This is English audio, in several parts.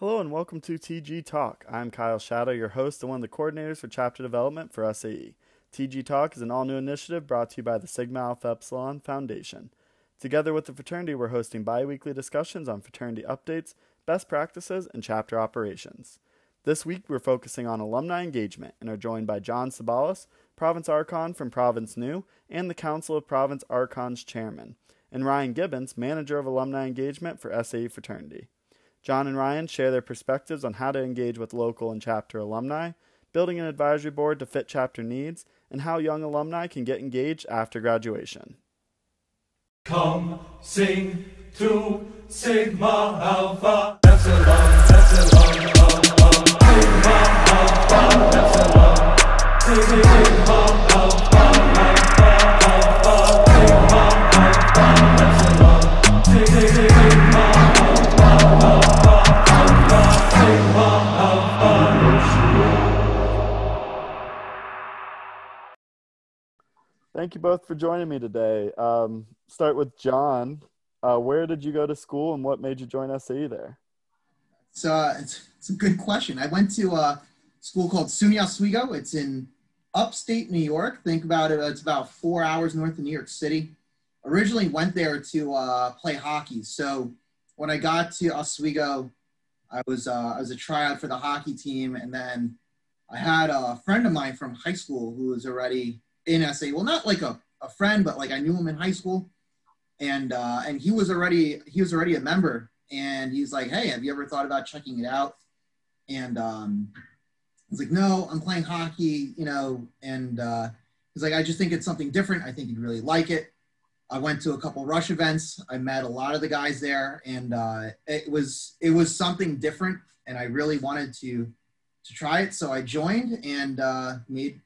Hello and welcome to TG Talk. I'm Kyle Shadow, your host and one of the coordinators for chapter development for SAE. TG Talk is an all new initiative brought to you by the Sigma Alpha Epsilon Foundation. Together with the fraternity, we're hosting bi weekly discussions on fraternity updates, best practices, and chapter operations. This week, we're focusing on alumni engagement and are joined by John Sabalas, Province Archon from Province Nu, and the Council of Province Archons Chairman, and Ryan Gibbons, Manager of Alumni Engagement for SAE Fraternity. John and Ryan share their perspectives on how to engage with local and chapter alumni, building an advisory board to fit chapter needs, and how young alumni can get engaged after graduation. Come sing to Sigma Alpha. Epsilon Epsilon Sigma Alpha Epsilon. Sigma Alpha Thank you both for joining me today. Um, start with John. Uh, where did you go to school and what made you join SAE there? So uh, it's, it's a good question. I went to a school called SUNY Oswego. It's in upstate New York. Think about it. It's about four hours north of New York City. Originally went there to uh, play hockey. So when I got to Oswego, I was uh, I was a tryout for the hockey team, and then I had a friend of mine from high school who was already in SA. Well, not like a, a friend, but like I knew him in high school, and uh, and he was already he was already a member, and he's like, hey, have you ever thought about checking it out? And um, I was like, no, I'm playing hockey, you know, and uh, he's like, I just think it's something different. I think you'd really like it. I went to a couple rush events. I met a lot of the guys there, and uh, it was it was something different, and I really wanted to to try it. So I joined and uh, made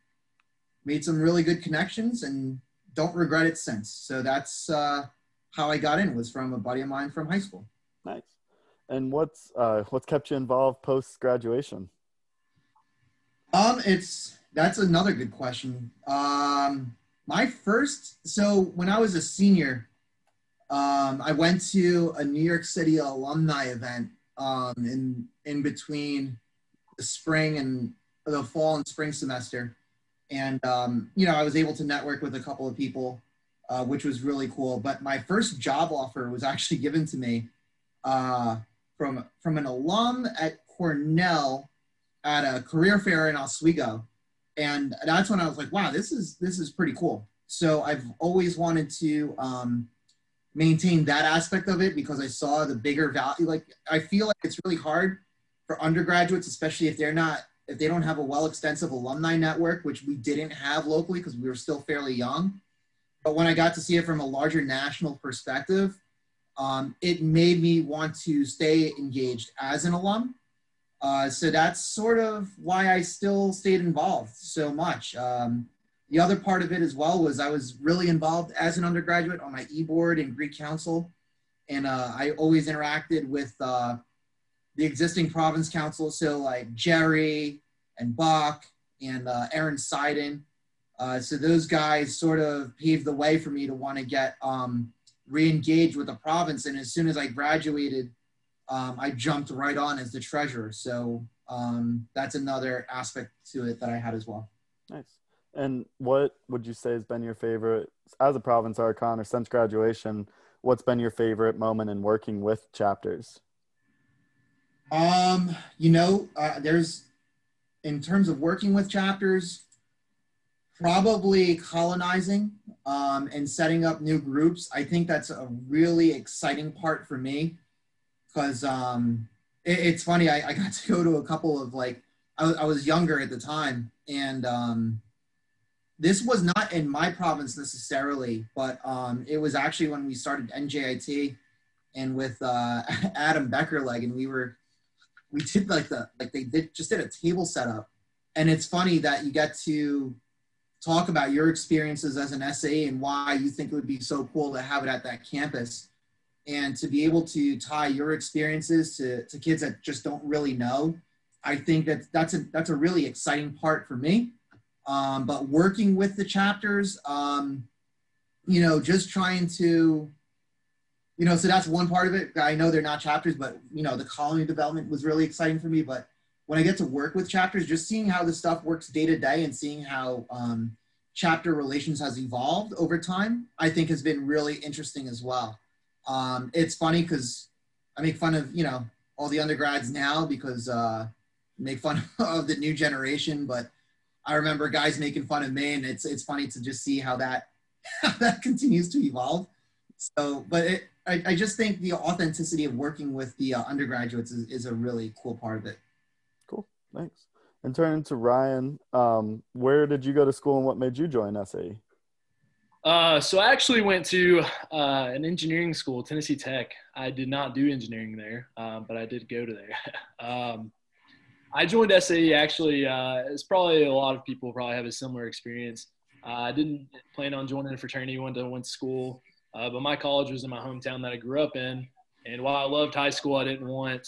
made some really good connections, and don't regret it since. So that's uh, how I got in. Was from a buddy of mine from high school. Nice. And what's uh, what's kept you involved post graduation? Um, it's that's another good question. Um, my first, so when I was a senior, um, I went to a New York City alumni event um, in in between the spring and the fall and spring semester, and um, you know I was able to network with a couple of people, uh, which was really cool. But my first job offer was actually given to me uh, from from an alum at Cornell at a career fair in Oswego and that's when I was like, wow, this is this is pretty cool. So I've always wanted to um, maintain that aspect of it because I saw the bigger value. Like I feel like it's really hard for undergraduates, especially if they're not if they don't have a well extensive alumni network, which we didn't have locally because we were still fairly young. But when I got to see it from a larger national perspective, um, it made me want to stay engaged as an alum uh, so that's sort of why I still stayed involved so much. Um, the other part of it as well was I was really involved as an undergraduate on my e-board and Greek Council. And uh, I always interacted with uh, the existing province council. So like Jerry and Buck and uh, Aaron Seiden. Uh, so those guys sort of paved the way for me to want to get um, re-engaged with the province. And as soon as I graduated, um, I jumped right on as the treasurer. So um, that's another aspect to it that I had as well. Nice. And what would you say has been your favorite as a province archon or since graduation? What's been your favorite moment in working with chapters? Um, you know, uh, there's in terms of working with chapters, probably colonizing um, and setting up new groups. I think that's a really exciting part for me because um, it, it's funny. I, I, got to go to a couple of like I, I was younger at the time, and um, this was not in my province necessarily, but um, it was actually when we started NJIT and with uh, Adam Beckerleg, and we were we did like the like they did just did a table setup, and it's funny that you get to talk about your experiences as an SA and why you think it would be so cool to have it at that campus. And to be able to tie your experiences to, to kids that just don't really know i think that that's a that's a really exciting part for me. Um, but working with the chapters um, you know just trying to you know, so that's one part of it. I know they're not chapters, but you know, the colony development was really exciting for me. But when I get to work with chapters, just seeing how the stuff works day to day and seeing how um, chapter relations has evolved over time, I think has been really interesting as well. Um, it's funny because I make fun of you know all the undergrads now because uh, make fun of the new generation, but I remember guys making fun of me, and it's it's funny to just see how that how that continues to evolve. So, but it, I, I just think the authenticity of working with the uh, undergraduates is, is a really cool part of it. Cool, thanks. And turning to Ryan, um, where did you go to school and what made you join SAE? Uh, so I actually went to uh, an engineering school, Tennessee Tech. I did not do engineering there, um, but I did go to there. um, I joined SAE actually. Uh, it's probably a lot of people probably have a similar experience. Uh, I didn't plan on joining a fraternity when I went to school, uh, but my college was in my hometown that I grew up in. And while I loved high school, I didn't want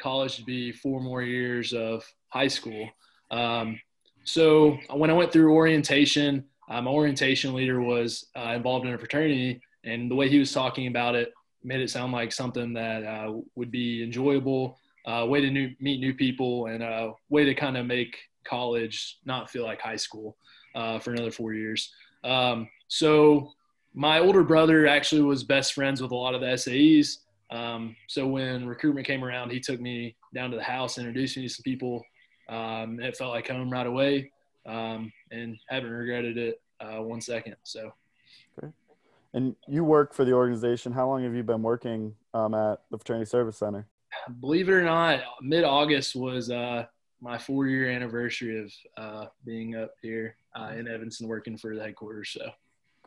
college to be four more years of high school. Um, so when I went through orientation, uh, my orientation leader was uh, involved in a fraternity, and the way he was talking about it made it sound like something that uh, would be enjoyable, uh, way to new, meet new people, and a way to kind of make college not feel like high school uh, for another four years. Um, so my older brother actually was best friends with a lot of the SAEs. Um, so when recruitment came around, he took me down to the house, introduced me to some people. Um, it felt like home right away um, and haven't regretted it uh, one second. So. Great. And you work for the organization. How long have you been working um, at the Fraternity Service Center? Believe it or not, mid August was uh, my four year anniversary of uh, being up here uh, in Evanston working for the headquarters. So.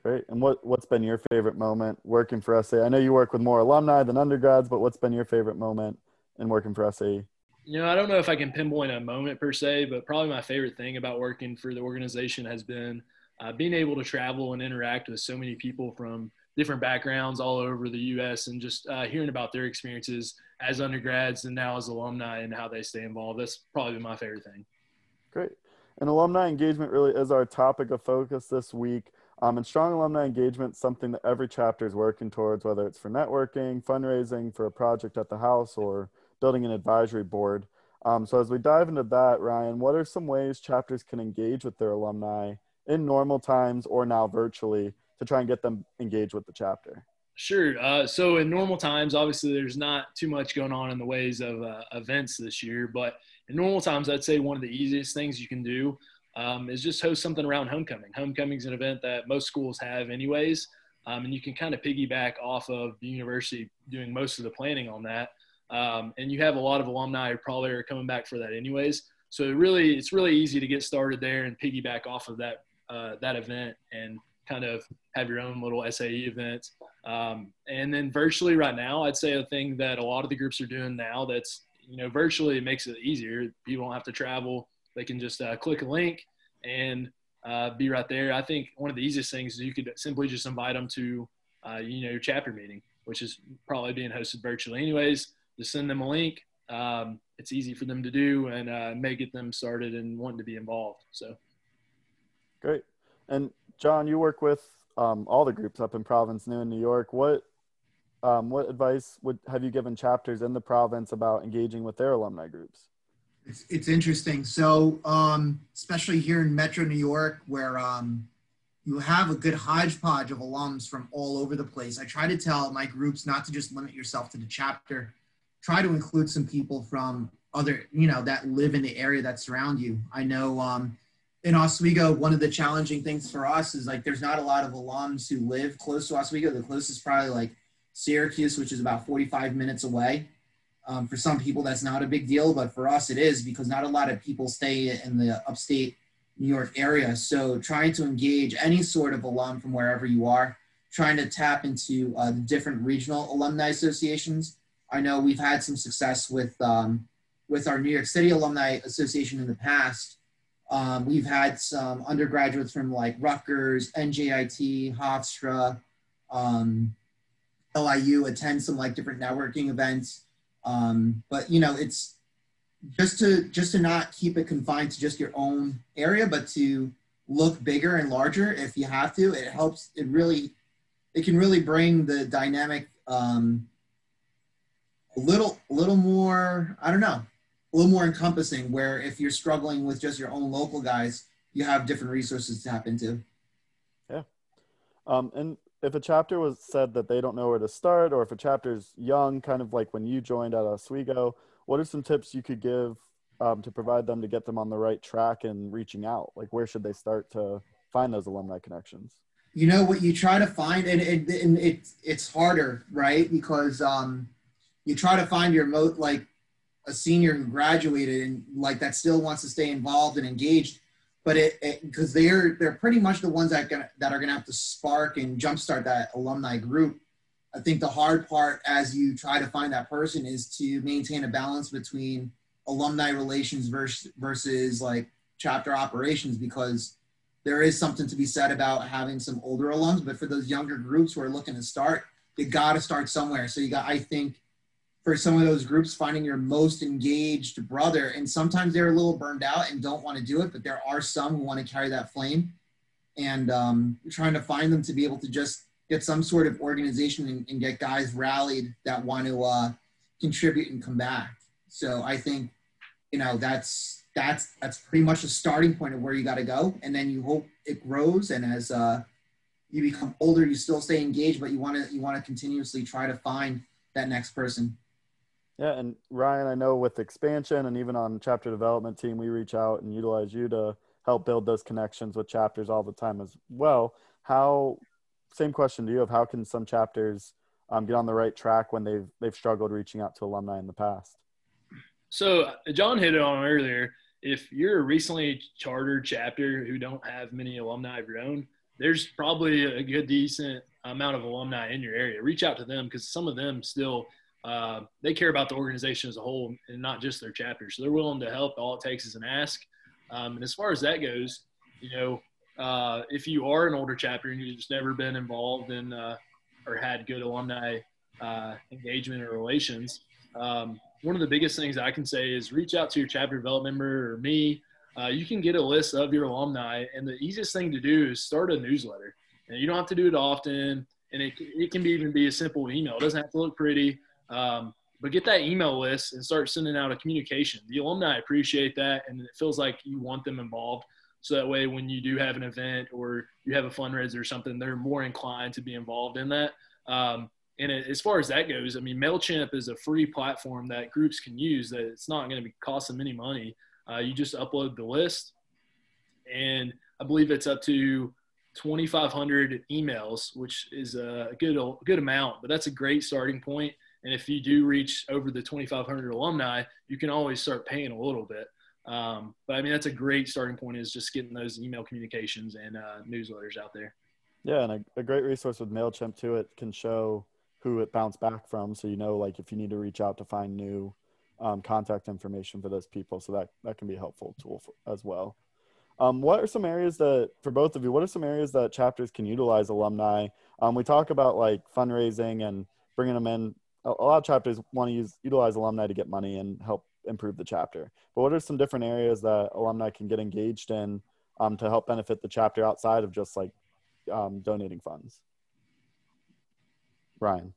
Great. And what, what's been your favorite moment working for SAE? I know you work with more alumni than undergrads, but what's been your favorite moment in working for SAE? You know, I don't know if I can pinpoint a moment per se, but probably my favorite thing about working for the organization has been uh, being able to travel and interact with so many people from different backgrounds all over the U.S. and just uh, hearing about their experiences as undergrads and now as alumni and how they stay involved. That's probably my favorite thing. Great. And alumni engagement really is our topic of focus this week. Um, and strong alumni engagement something that every chapter is working towards, whether it's for networking, fundraising, for a project at the house, or building an advisory board. Um, so as we dive into that, Ryan, what are some ways chapters can engage with their alumni in normal times or now virtually to try and get them engaged with the chapter? Sure. Uh, so in normal times, obviously there's not too much going on in the ways of uh, events this year, but in normal times, I'd say one of the easiest things you can do um, is just host something around homecoming. Homecoming is an event that most schools have anyways, um, and you can kind of piggyback off of the university doing most of the planning on that. Um, and you have a lot of alumni who probably are coming back for that anyways. So it really, it's really easy to get started there and piggyback off of that uh, that event and kind of have your own little SAE event. Um, and then virtually right now, I'd say a thing that a lot of the groups are doing now that's you know virtually it makes it easier. People don't have to travel; they can just uh, click a link and uh, be right there. I think one of the easiest things is you could simply just invite them to uh, you know your chapter meeting, which is probably being hosted virtually anyways just send them a link. Um, it's easy for them to do and uh, may get them started and wanting to be involved. So great. And John, you work with um, all the groups up in Providence, Nu in New York. What um, what advice would have you given chapters in the province about engaging with their alumni groups? It's, it's interesting. So, um, especially here in Metro New York, where um, you have a good hodgepodge of alums from all over the place. I try to tell my groups not to just limit yourself to the chapter, try to include some people from other, you know, that live in the area that surround you. I know um, in Oswego, one of the challenging things for us is like there's not a lot of alums who live close to Oswego. The closest probably like Syracuse, which is about 45 minutes away. Um, for some people, that's not a big deal, but for us, it is because not a lot of people stay in the upstate New York area. So trying to engage any sort of alum from wherever you are, trying to tap into uh, the different regional alumni associations I know we've had some success with um, with our New York City Alumni Association in the past. Um, we've had some undergraduates from like Rutgers, NJIT, Hofstra, um, LIU attend some like different networking events. Um, but you know, it's just to just to not keep it confined to just your own area, but to look bigger and larger if you have to. It helps. It really, it can really bring the dynamic um, a little, a little more. I don't know, a little more encompassing. Where if you're struggling with just your own local guys, you have different resources to tap into. Yeah, um, and if a chapter was said that they don't know where to start, or if a chapter's young, kind of like when you joined at Oswego, what are some tips you could give um, to provide them to get them on the right track and reaching out? Like, where should they start to find those alumni connections? You know what you try to find, and, and, and it, it's harder, right? Because um, you try to find your mo like a senior who graduated and like that still wants to stay involved and engaged but it because they're they're pretty much the ones that gonna, that are going to have to spark and jumpstart that alumni group. I think the hard part as you try to find that person is to maintain a balance between alumni relations versus versus like chapter operations because there is something to be said about having some older alums, but for those younger groups who are looking to start, you got to start somewhere. So you got, I think, for some of those groups finding your most engaged brother. And sometimes they're a little burned out and don't want to do it but there are some who want to carry that flame. And um, trying to find them to be able to just get some sort of organization and, and get guys rallied that want to uh, contribute and come back. So i think you know that's that's that's pretty much the starting point of where you got to go. And then you hope it grows and as uh, you become older you still stay engaged but you want to you want to continuously try to find that next person yeah, and Ryan, I know with expansion and even on chapter development team, we reach out and utilize you to help build those connections with chapters all the time as well. How? Same question to you of how can some chapters um, get on the right track when they've they've struggled reaching out to alumni in the past? So John hit it on earlier. If you're a recently chartered chapter who don't have many alumni of your own, there's probably a good decent amount of alumni in your area. Reach out to them because some of them still uh, they care about the organization as a whole and not just their chapter. So they're willing to help. All it takes is an ask. Um, and as far as that goes, you know, uh, if you are an older chapter and you've just never been involved in uh, or had good alumni uh, engagement or relations, um, one of the biggest things I can say is reach out to your chapter development member or me. Uh, you can get a list of your alumni, and the easiest thing to do is start a newsletter. And you don't have to do it often, and it, it can be even be a simple email. It doesn't have to look pretty. Um, but get that email list and start sending out a communication. The alumni appreciate that, and it feels like you want them involved. So that way, when you do have an event or you have a fundraiser or something, they're more inclined to be involved in that. Um, and as far as that goes, I mean, Mailchimp is a free platform that groups can use. That it's not going to be cost them any money. Uh, you just upload the list, and I believe it's up to 2,500 emails, which is a good good amount. But that's a great starting point and if you do reach over the 2,500 alumni, you can always start paying a little bit. Um, but I mean, that's a great starting point is just getting those email communications and uh, newsletters out there. Yeah, and a, a, great resource with Mailchimp too. It can show who it bounced back from, so you know, like if you need to reach out to find new um, contact information for those people. So that that can be a helpful tool for, as well. Um, what are some areas that, for both of you, what are some areas that chapters can utilize alumni? Um, we talk about like fundraising and bringing them in a lot of chapters want to use utilize alumni to get money and help improve the chapter. But what are some different areas that alumni can get engaged in um, to help benefit the chapter outside of just like um, donating funds? Ryan.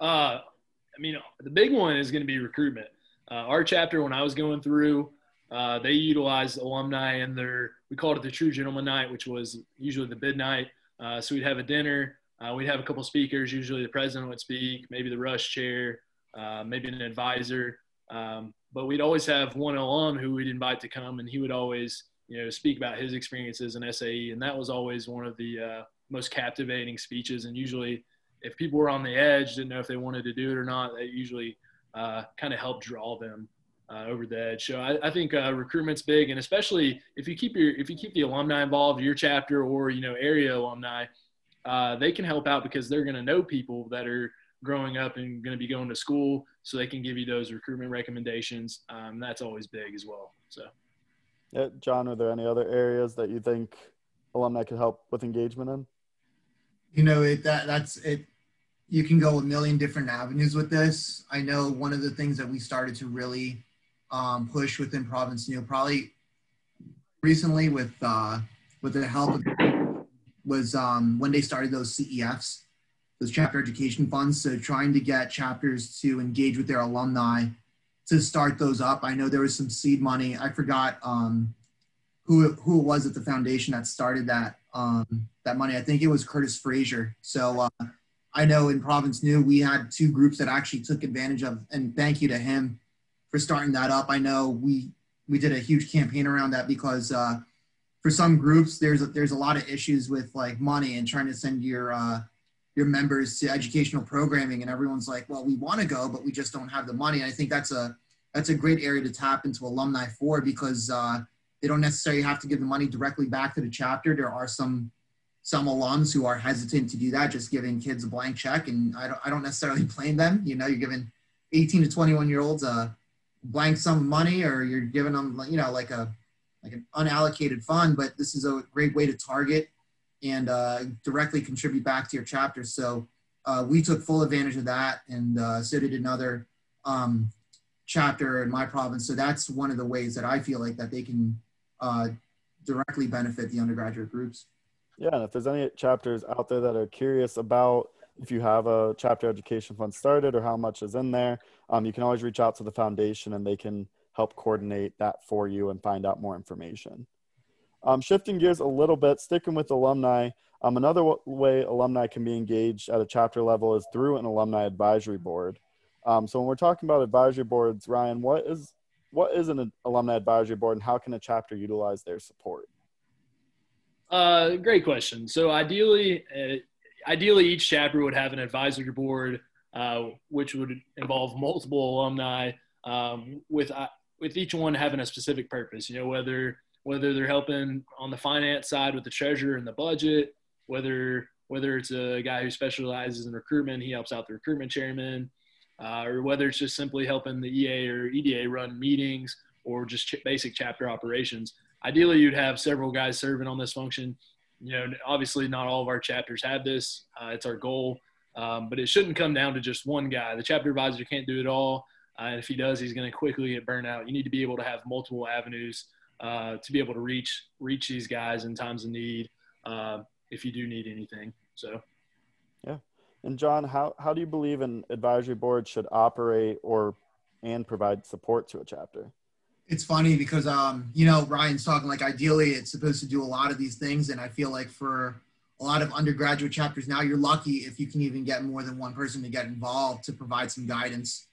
Uh, I mean, the big one is going to be recruitment. Uh, our chapter, when I was going through, uh, they utilized alumni in their, we called it the True Gentleman Night, which was usually the bid night. Uh, so we'd have a dinner uh, we'd have a couple speakers. Usually, the president would speak, maybe the rush chair, uh, maybe an advisor. Um, but we'd always have one alum who we'd invite to come, and he would always, you know, speak about his experiences in SAE, and that was always one of the uh, most captivating speeches. And usually, if people were on the edge, didn't know if they wanted to do it or not, that usually uh, kind of helped draw them uh, over the edge. So I, I think uh, recruitment's big, and especially if you keep your if you keep the alumni involved, your chapter or you know area alumni uh, they can help out because they're going to know people that are growing up and going to be going to school, so they can give you those recruitment recommendations. Um, that's always big as well. So, yeah, John, are there any other areas that you think alumni could help with engagement in? You know, it that that's it. You can go a million different avenues with this. I know one of the things that we started to really um, push within Providence, you know, probably recently with uh, with the help of was um, when they started those CEFs. those chapter education funds. So trying to get chapters to engage with their alumni to start those up. I know there was some seed money. I forgot um, who who it was at the foundation that started that um, that money. I think it was Curtis Frazier. So uh, I know in Province Nu we had two groups that actually took advantage of, and thank you to him for starting that up. I know we we did a huge campaign around that because uh, for some groups there's a, there's a lot of issues with like money and trying to send your uh, your members to educational programming, and everyone's like, well, we want to go, but we just don't have the money. And I think that's a that's a great area to tap into alumni for because uh, they don't necessarily have to give the money directly back to the chapter. There are some some alums who are hesitant to do that, just giving kids a blank check, and I don't I don't necessarily blame them. You know, you're giving 18 to 21 year olds a blank sum of money, or you're giving them you know like a like an unallocated fund. But this is a great way to target and uh, directly contribute back to your chapter. So uh, we took full advantage of that, and uh, so did another um, chapter in my province. So that's one of the ways that I feel like that they can uh, directly benefit the undergraduate groups. Yeah, and if there's any chapters out there that are curious about if you have a chapter education fund started or how much is in there, um, you can always reach out to the foundation and they can help coordinate that for you and find out more information. Um, shifting gears a little bit, sticking with alumni, um, another w- way alumni can be engaged at a chapter level is through an alumni advisory board. Um, so when we're talking about advisory boards, Ryan, what is what is an alumni advisory board and how can a chapter utilize their support? Uh, great question. So ideally, uh, ideally each chapter would have an advisory board, uh, which would involve multiple alumni, um, with uh, with each one having a specific purpose. You know, whether whether they're helping on the finance side with the treasurer and the budget, whether whether it's a guy who specializes in recruitment, he helps out the recruitment chairman, uh, or whether it's just simply helping the EA or EDA run meetings or just ch- basic chapter operations. Ideally, you'd have several guys serving on this function. You know, obviously, not all of our chapters have this. Uh, it's our goal, um, but it shouldn't come down to just one guy. The chapter advisor can't do it all, uh, and if he does, he's going to quickly get burnt out. You need to be able to have multiple avenues uh, to be able to reach reach these guys in times of need uh, if you do need anything. So. Yeah. And John, how, how do you believe an advisory board should operate or and provide support to a chapter? It's funny because um, you know Ryan's talking like ideally it's supposed to do a lot of these things, and I feel like for a lot of undergraduate chapters now you're lucky if you can even get more than one person to get involved to provide some guidance.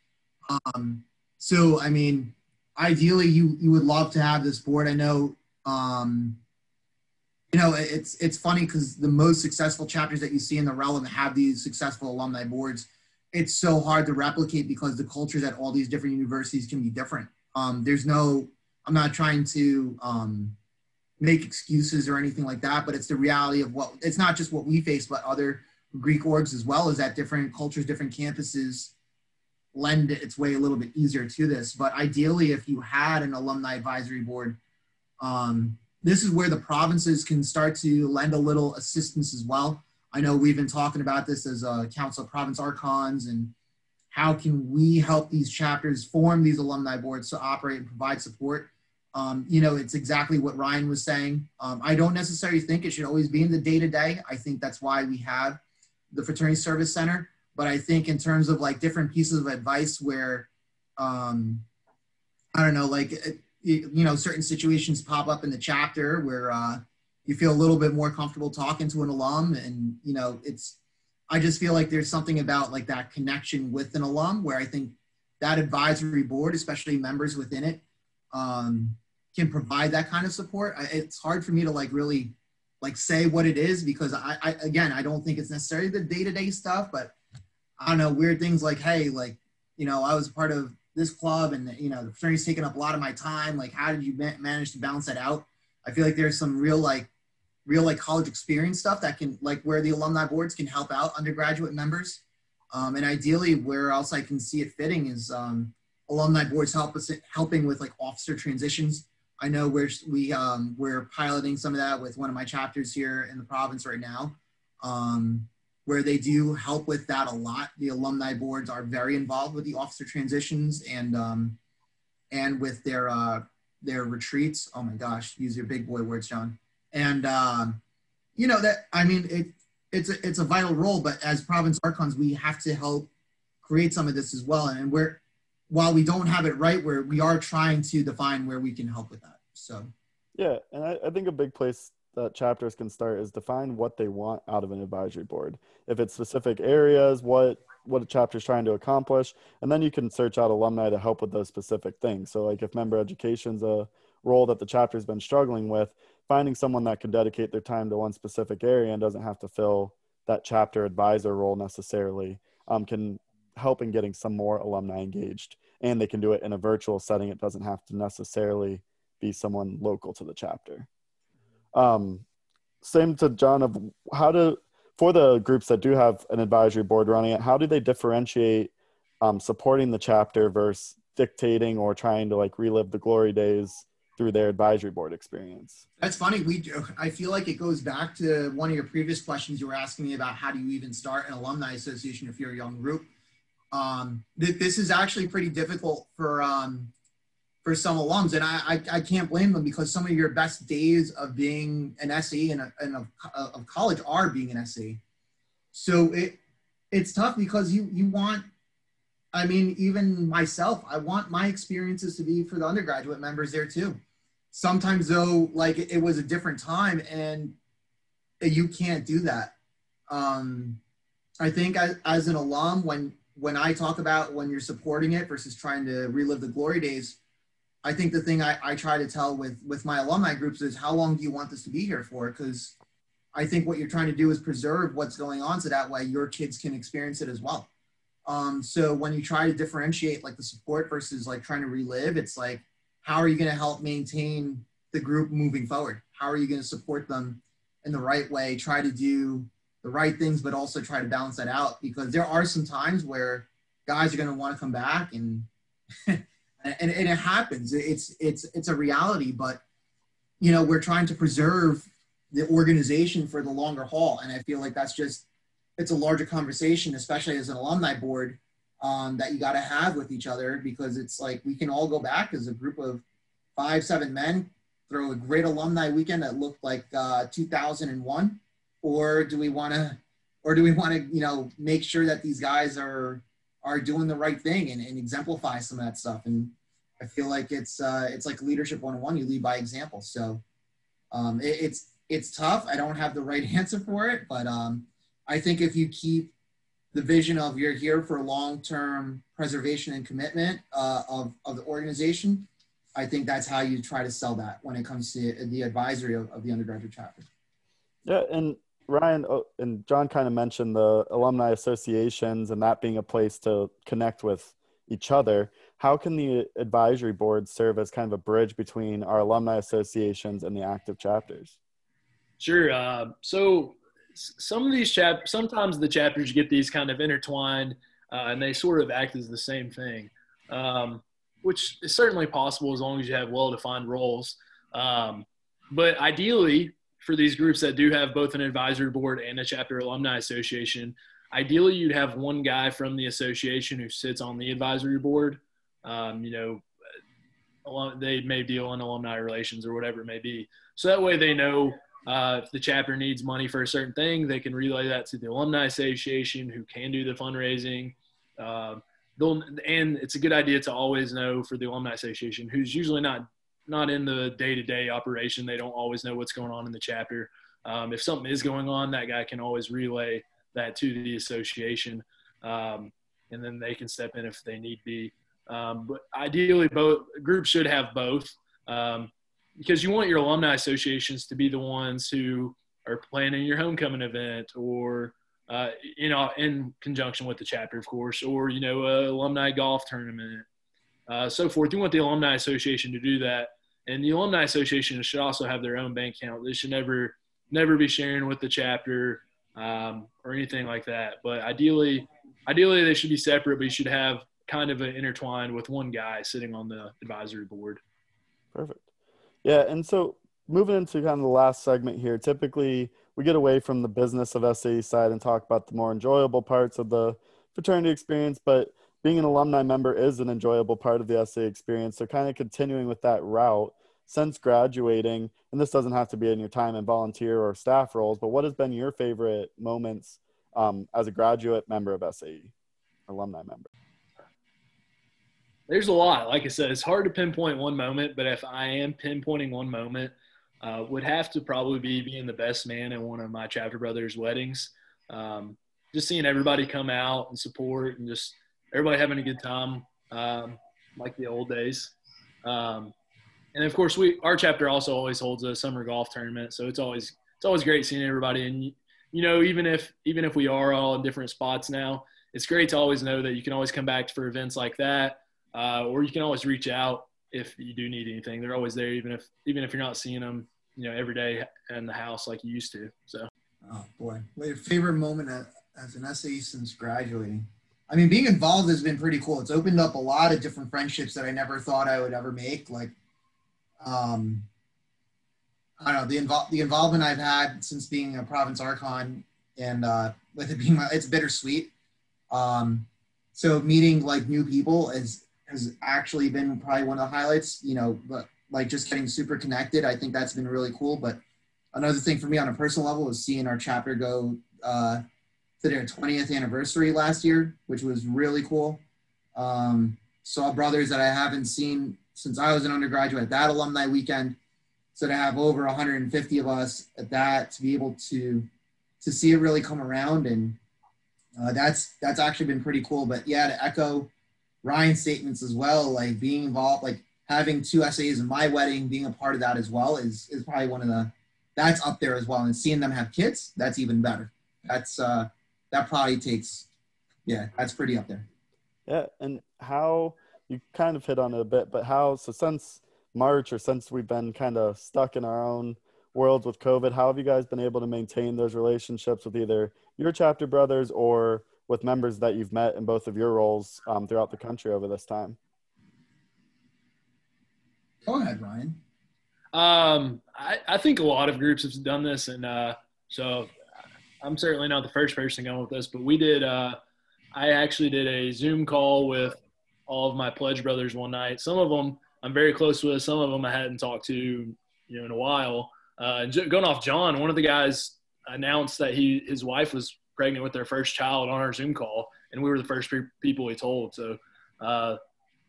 Um, so I mean, ideally you you would love to have this board. I know um, you know, it's it's funny because the most successful chapters that you see in the realm have these successful alumni boards. It's so hard to replicate because the cultures at all these different universities can be different. Um, there's no, I'm not trying to um, make excuses or anything like that, but it's the reality of what. It's not just what we face, but other Greek orgs as well. Is that different cultures, different campuses lend its way a little bit easier to this. But ideally, if you had an alumni advisory board. Um, this is where the provinces can start to lend a little assistance as well. I know we've been talking about this as a Council of Province Archons and how can we help these chapters form these alumni boards to operate and provide support. Um, you know, it's exactly what Ryan was saying. Um, I don't necessarily think it should always be in the day to day. I think that's why we have the Fraternity Service Center. But I think in terms of like different pieces of advice where, um, I don't know, like you, know certain situations pop up in the chapter where uh, you feel a little bit more comfortable talking to an alum and you know it's i just feel like there's something about like that connection with an alum where i think that advisory board especially members within it um, can provide that kind of support. I, it's hard for me to like really like say what it is because I, I again i don't think it's necessarily the day-to-day stuff but i don't know weird things like hey like you know i was part of this club and you know the fraternity's taking up a lot of my time. Like how did you ma- manage to balance that out? I feel like there's some real like real like college experience stuff that can like where the alumni boards can help out undergraduate members. Um, and ideally where else i can see it fitting is um, alumni boards help us helping with like officer transitions. I know we're we um, we're piloting some of that with one of my chapters here in the province right now. Um, where they do help with that a lot. The alumni boards are very involved with the officer transitions and um, and with their uh, their retreats. Oh my gosh, use your big boy words, John. And um, you know that I mean it. it's a, it's a vital role, but as province archons, we have to help create some of this as well. And we're, while we don't have it right, where we are trying to define where we can help with that. So, Yeah, and I, I think a big place that chapters can start is define what they want out of an advisory board. If it's specific areas, what what a chapter is trying to accomplish, and then you can search out alumni to help with those specific things. So, like if member education's a role that the chapter's been struggling with, finding someone that can dedicate their time to one specific area and doesn't have to fill that chapter advisor role necessarily um, can help in getting some more alumni engaged. And they can do it in a virtual setting. It doesn't have to necessarily be someone local to the chapter. Um, same to John of how to for the groups that do have an advisory board running it, how do they differentiate um, supporting the chapter versus dictating or trying to like relive the glory days through their advisory board experience? That's funny. We do. I feel like it goes back to one of your previous questions. You were asking me about how do you even start an alumni association if you're a young group. Um, th- this is actually pretty difficult for um, for some alums, and I, I, I can't blame them because some of your best days of being an SE and, a, and of, of college are being an SE. So it it's tough because you you want I mean, even myself, I want my experiences to be for the undergraduate members there too. Sometimes, though, like it was a different time and you can't do that. Um, I think as, as an alum, when when I talk about when you're supporting it versus trying to relive the glory days, I think the thing I, I try to tell with with my alumni groups is how long do you want this to be here for? Because I think what you're trying to do is preserve what's going on so that way your kids can experience it as well. Um, so when you try to differentiate like the support versus like trying to relive, it's like, how are you going to help maintain the group moving forward? How are you going to support them in the right way? Try to do the right things, but also try to balance that out because there are some times where guys are going to want to come back and, and, and it happens. It's, it's, it's a reality, but you know, we're trying to preserve the organization for the longer haul. And I feel like that's just it's a larger conversation, especially as an alumni board, um, that you got to have with each other because it's like we can all go back as a group of five, seven men, throw a great alumni weekend that looked like uh, 2001, or do we want to, or do we want to, you know, make sure that these guys are are doing the right thing and, and exemplify some of that stuff? And I feel like it's uh, it's like leadership 101. You lead by example. So um, it, it's it's tough. I don't have the right answer for it, but um, I think if you keep the vision of you're here for long-term preservation and commitment uh, of, of the organization, I think that's how you try to sell that when it comes to the advisory of, of the undergraduate chapter. Yeah, and Ryan oh, and John kind of mentioned the alumni associations and that being a place to connect with each other. How can the advisory board serve as kind of a bridge between our alumni associations and the active chapters? Sure. Uh, so some of these chap sometimes the chapters get these kind of intertwined uh, and they sort of act as the same thing um, which is certainly possible as long as you have well-defined roles um, but ideally for these groups that do have both an advisory board and a chapter alumni association ideally you'd have one guy from the association who sits on the advisory board um, you know they may deal in alumni relations or whatever it may be so that way they know uh, if the chapter needs money for a certain thing, they can relay that to the alumni association, who can do the fundraising. Uh, and it's a good idea to always know for the alumni association, who's usually not not in the day-to-day operation. They don't always know what's going on in the chapter. Um, if something is going on, that guy can always relay that to the association, um, and then they can step in if they need be. Um, but ideally, both groups should have both. Um, because you want your alumni associations to be the ones who are planning your homecoming event or uh, you know in conjunction with the chapter of course or you know a alumni golf tournament uh, so forth. You want the alumni association to do that. And the alumni association should also have their own bank account. They should never never be sharing with the chapter um, or anything like that. But ideally ideally they should be separate but you should have kind of an intertwined with one guy sitting on the advisory board. Perfect. Yeah, and so moving into kind of the last segment here, typically we get away from the business of SAE side and talk about the more enjoyable parts of the fraternity experience, but being an alumni member is an enjoyable part of the SA experience. So kind of continuing with that route, since graduating, and this doesn't have to be in your time in volunteer or staff roles, but what has been your favorite moments um, as a graduate member of SAE, alumni member? There's a lot. Like I said, it's hard to pinpoint one moment, but if I am pinpointing one moment, uh, would have to probably be being the best man at one of my chapter brothers' weddings. Um, just seeing everybody come out and support and just everybody having a good time, um, like the old days. Um, and of course, we our chapter also always holds a summer golf tournament, so it's always it's always great seeing everybody. And you know, even if even if we are all in different spots now, it's great to always know that you can always come back for events like that, uh, or you can always reach out if you do need anything. They're always there, even if even if you're not seeing them, you know, every day in the house like you used to. So. Oh boy, what your favorite moment as an SAE since graduating? I mean, being involved has been pretty cool. It's opened up a lot of different friendships that I never thought I would ever make. Like, um, I don't know the involve the involvement I've had since being a province archon, and uh, with it being my, it's bittersweet. Um, so meeting like new people is has actually been probably one of the highlights. You know, but like just getting super connected. I think that's been really cool. But another thing for me on a personal level is seeing our chapter go uh, to their 20th anniversary last year, which was really cool. Um, saw brothers that I haven't seen since I was an undergraduate at that alumni weekend. So to have over 150 of us at that, to be able to to see it really come around, and uh, that's that's actually been pretty cool. But yeah, to echo Ryan's statements as well, like being involved, like having two SAEs in my wedding, being a part of that as well is is probably one of the that's up there as well. And seeing them have kids, that's even better. That's uh that probably takes yeah, that's pretty up there. Yeah, and how you kind of hit on it a bit, but how so since March or since we've been kind of stuck in our own worlds with COVID, how have you guys been able to maintain those relationships with either your chapter brothers or with members that you've met in both of your roles um, throughout the country over this time? Go ahead, Ryan. Um, I, I think a lot of groups have done this, and uh, so I'm certainly not the first person going with this, but we did. Uh, I actually did a Zoom call with all of my pledge brothers one night. Some of them I'm very close with. Some of them I hadn't talked to, you know, in a while. Uh, going off John, one of the guys announced that he his wife was pregnant with their first child on our Zoom call, and we were the first people he told. So uh,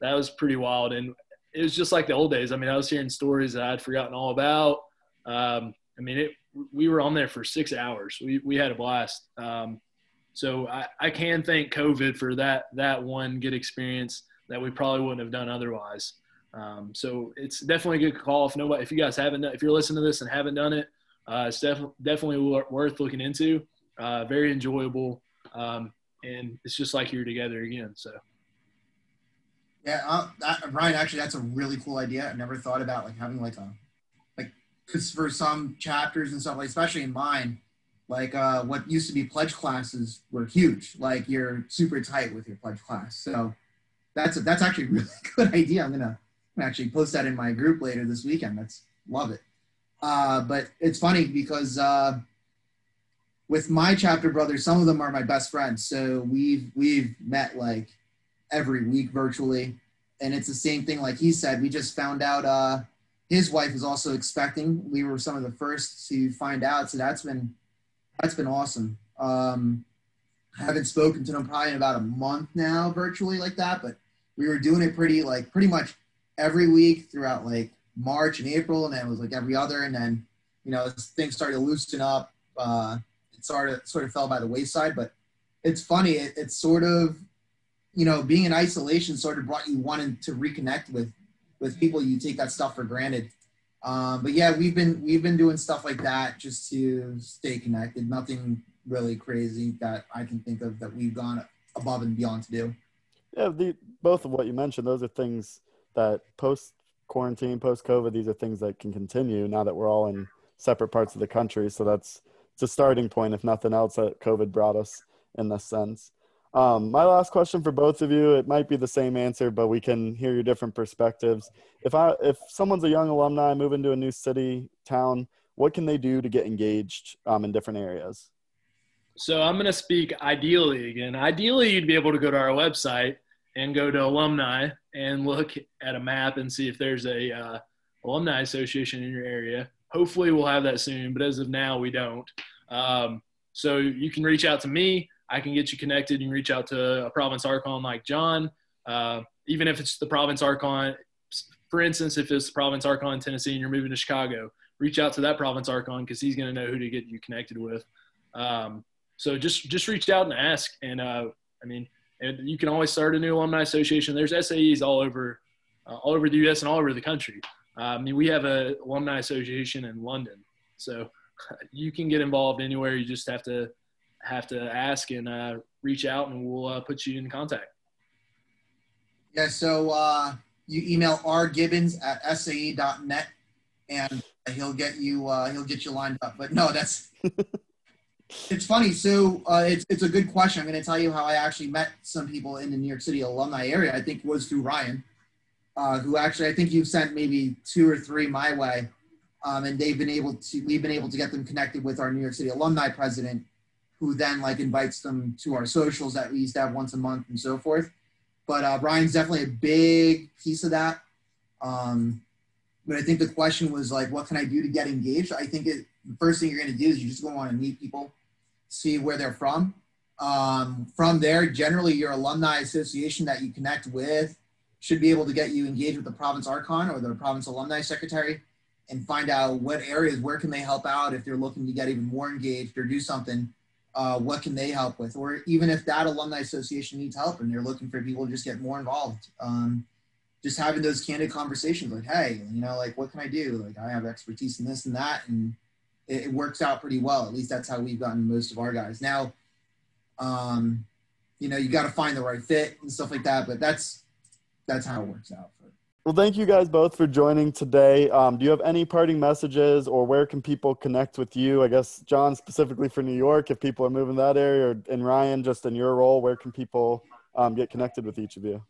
that was pretty wild. And it was just like the old days. I mean, I was hearing stories that I'd forgotten all about. Um, I mean, it, we were on there for six hours. We, we had a blast. Um, so I, I can thank COVID for that, that one good experience that we probably wouldn't have done otherwise. Um, so it's definitely a good call. If nobody, if you guys haven't, if you're listening to this and haven't done it, uh, it's def- definitely worth looking into. Uh, very enjoyable. Um, and it's just like you're together again. So. Yeah, uh, that, Ryan. Actually, that's a really cool idea. I never thought about like having like a because for some chapters and stuff, like especially in mine, like uh, what used to be pledge classes were huge. Like you're super tight with your pledge class. So that's a, that's actually a really good idea. I'm gonna, actually post that in my group later this weekend. That's love it. Uh, but it's funny because uh, with my chapter brothers, some of them are my best friends. So we've we've met like every week virtually. And it's the same thing, like he said, we just found out uh, his wife is also expecting. We were some of the first to find out. So that's been, that's been awesome. Um, I haven't spoken to them probably in about a month now, virtually like that, but we were doing it pretty, like pretty much every week throughout like March and April. And then it was like every other. And then, you know, things started to loosen up. Uh, it sort of sort of fell by the wayside, but it's funny. It, it's sort of you know, being in isolation sort of brought you wanting to reconnect with with people you take that stuff for granted. Um, but yeah, we've been we've been doing stuff like that just to stay connected. Nothing really crazy that I can think of that we've gone above and beyond to do. Yeah, the, both of what you mentioned, those are things that post quarantine, post COVID, these are things that can continue now that we're all in separate parts of the country. So that's it's a starting point, if nothing else, that COVID brought us in this sense. Um, my last question for both of you, it might be the same answer, but we can hear your different perspectives. If I, if someone's a young alumni moving to a new city, town, what can they do to get engaged um, in different areas? So I'm going to speak ideally again. Ideally, you'd be able to go to our website and go to alumni and look at a map and see if there's a uh, alumni association in your area. Hopefully, we'll have that soon, but as of now, we don't. Um, so you can reach out to me. I can get you connected. Can reach out to a province archon like John. Uh, even if it's the province archon, for instance, if it's the province archon in Tennessee and you're moving to Chicago, reach out to that province archon because he's going to know who to get you connected with. Um, so just just reach out and ask. And uh, I mean, and you can always start a new alumni association. There's SAEs all over uh, all over the U.S. and all over the country. Uh, I mean, we have a alumni association in London, so you can get involved anywhere. You just have to have to ask and uh, reach out, and we'll uh, put you in contact. Yeah, so uh, you email rgibbons at sae.net and he'll get you uh, he'll get you lined up. But no, that's it's funny. So uh, it's it's a good question. I'm going to tell you how I actually met some people in the New York City alumni area. I think it was through Ryan, uh, who actually I think you've sent maybe two or three my way, um, and they've been able to we've been able to get them connected with our New York City alumni president, who then like invites them to our socials that we used to have once a month and so forth. But uh, Brian's definitely a big piece of that. Um, but I think the question was like, what can I do to get engaged? I think it, the first thing you're going to do is you're just going to want to meet people, see where they're from. Um, from there, generally, your alumni association that you connect with should be able to get you engaged with the province archon or the province alumni secretary and find out what areas where can they help out if they're looking to get even more engaged or do something uh, what can they help with? Or even if that alumni association needs help and they're looking for people to just get more involved um, just having those candid conversations like hey you know like what can i do? Like i have expertise in this and that and it, it works out pretty well. At least that's how we've gotten most of our guys. Now um, you know you got to find the right fit and stuff like that but that's that's how it works out Well, thank you guys both for joining today. Um, do you have any parting messages or where can people connect with you? I guess, John, specifically for New York, if people are moving that area, or, and Ryan, just in your role, where can people um, get connected with each of you?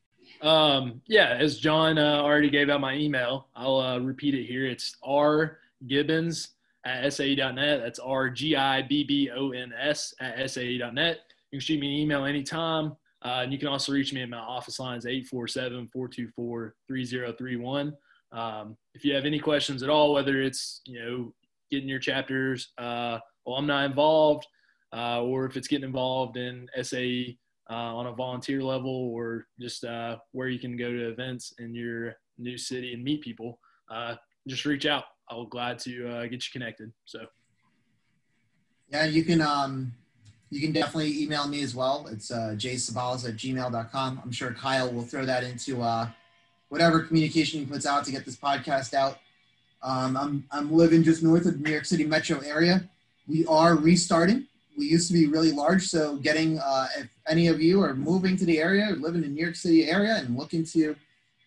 Um, yeah, as John uh, already gave out my email, I'll uh, repeat it here. It's R Gibbons at SAE.net. That's R G I B B O N S at SAE.net. You can shoot me an email anytime. Uh, and you can also reach me at my office lines 847 424 3031. Um, if you have any questions at all, whether it's, you know, getting your chapters uh, alumni involved, uh, or if it's getting involved in SAE uh, on a volunteer level, or just uh, where you can go to events in your new city and meet people, uh, just reach out. I'll be glad to get you connected. So, yeah you can um, you can definitely email me as well. It's uh, jsabalas at gmail.com i'm sure kyle will throw that into uh, whatever communication he puts out to get this podcast out. Um, I'm, I'm living just north of the new york city metro area. We are restarting. We used to be really large so getting uh, if any of you are moving to the area or living in the new york city area and looking to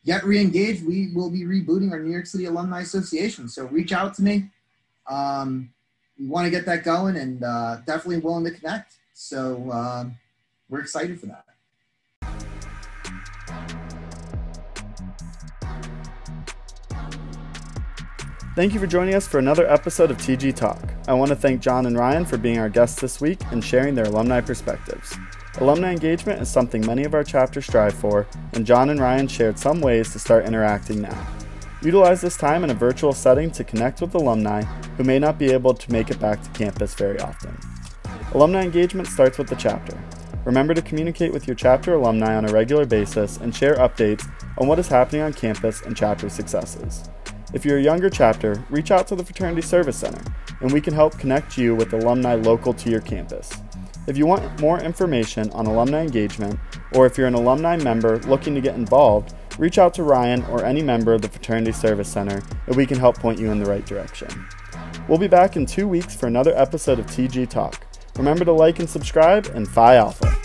get re-engaged we will be rebooting our new york city alumni association. So reach out to me. Um, we want to get that going and uh, definitely willing to connect so um, we're excited for that Thank you for joining us for another episode of TG Talk. I want to thank John and Ryan for being our guests this week and sharing their alumni perspectives. Alumni engagement is something many of our chapters strive for, and John and Ryan shared some ways to start interacting now. Utilize this time in a virtual setting to connect with alumni who may not be able to make it back to campus very often. Alumni engagement starts with the chapter. Remember to communicate with your chapter alumni on a regular basis and share updates on what is happening on campus and chapter successes. If you're a younger chapter, reach out to the Fraternity Service Center, and we can help connect you with alumni local to your campus. If you want more information on alumni engagement, or if you're an alumni member looking to get involved, reach out to Ryan or any member of the Fraternity Service Center, and we can help point you in the right direction. We'll be back in two weeks for another episode of TG Talk. Remember to like and subscribe, and Phi Alpha.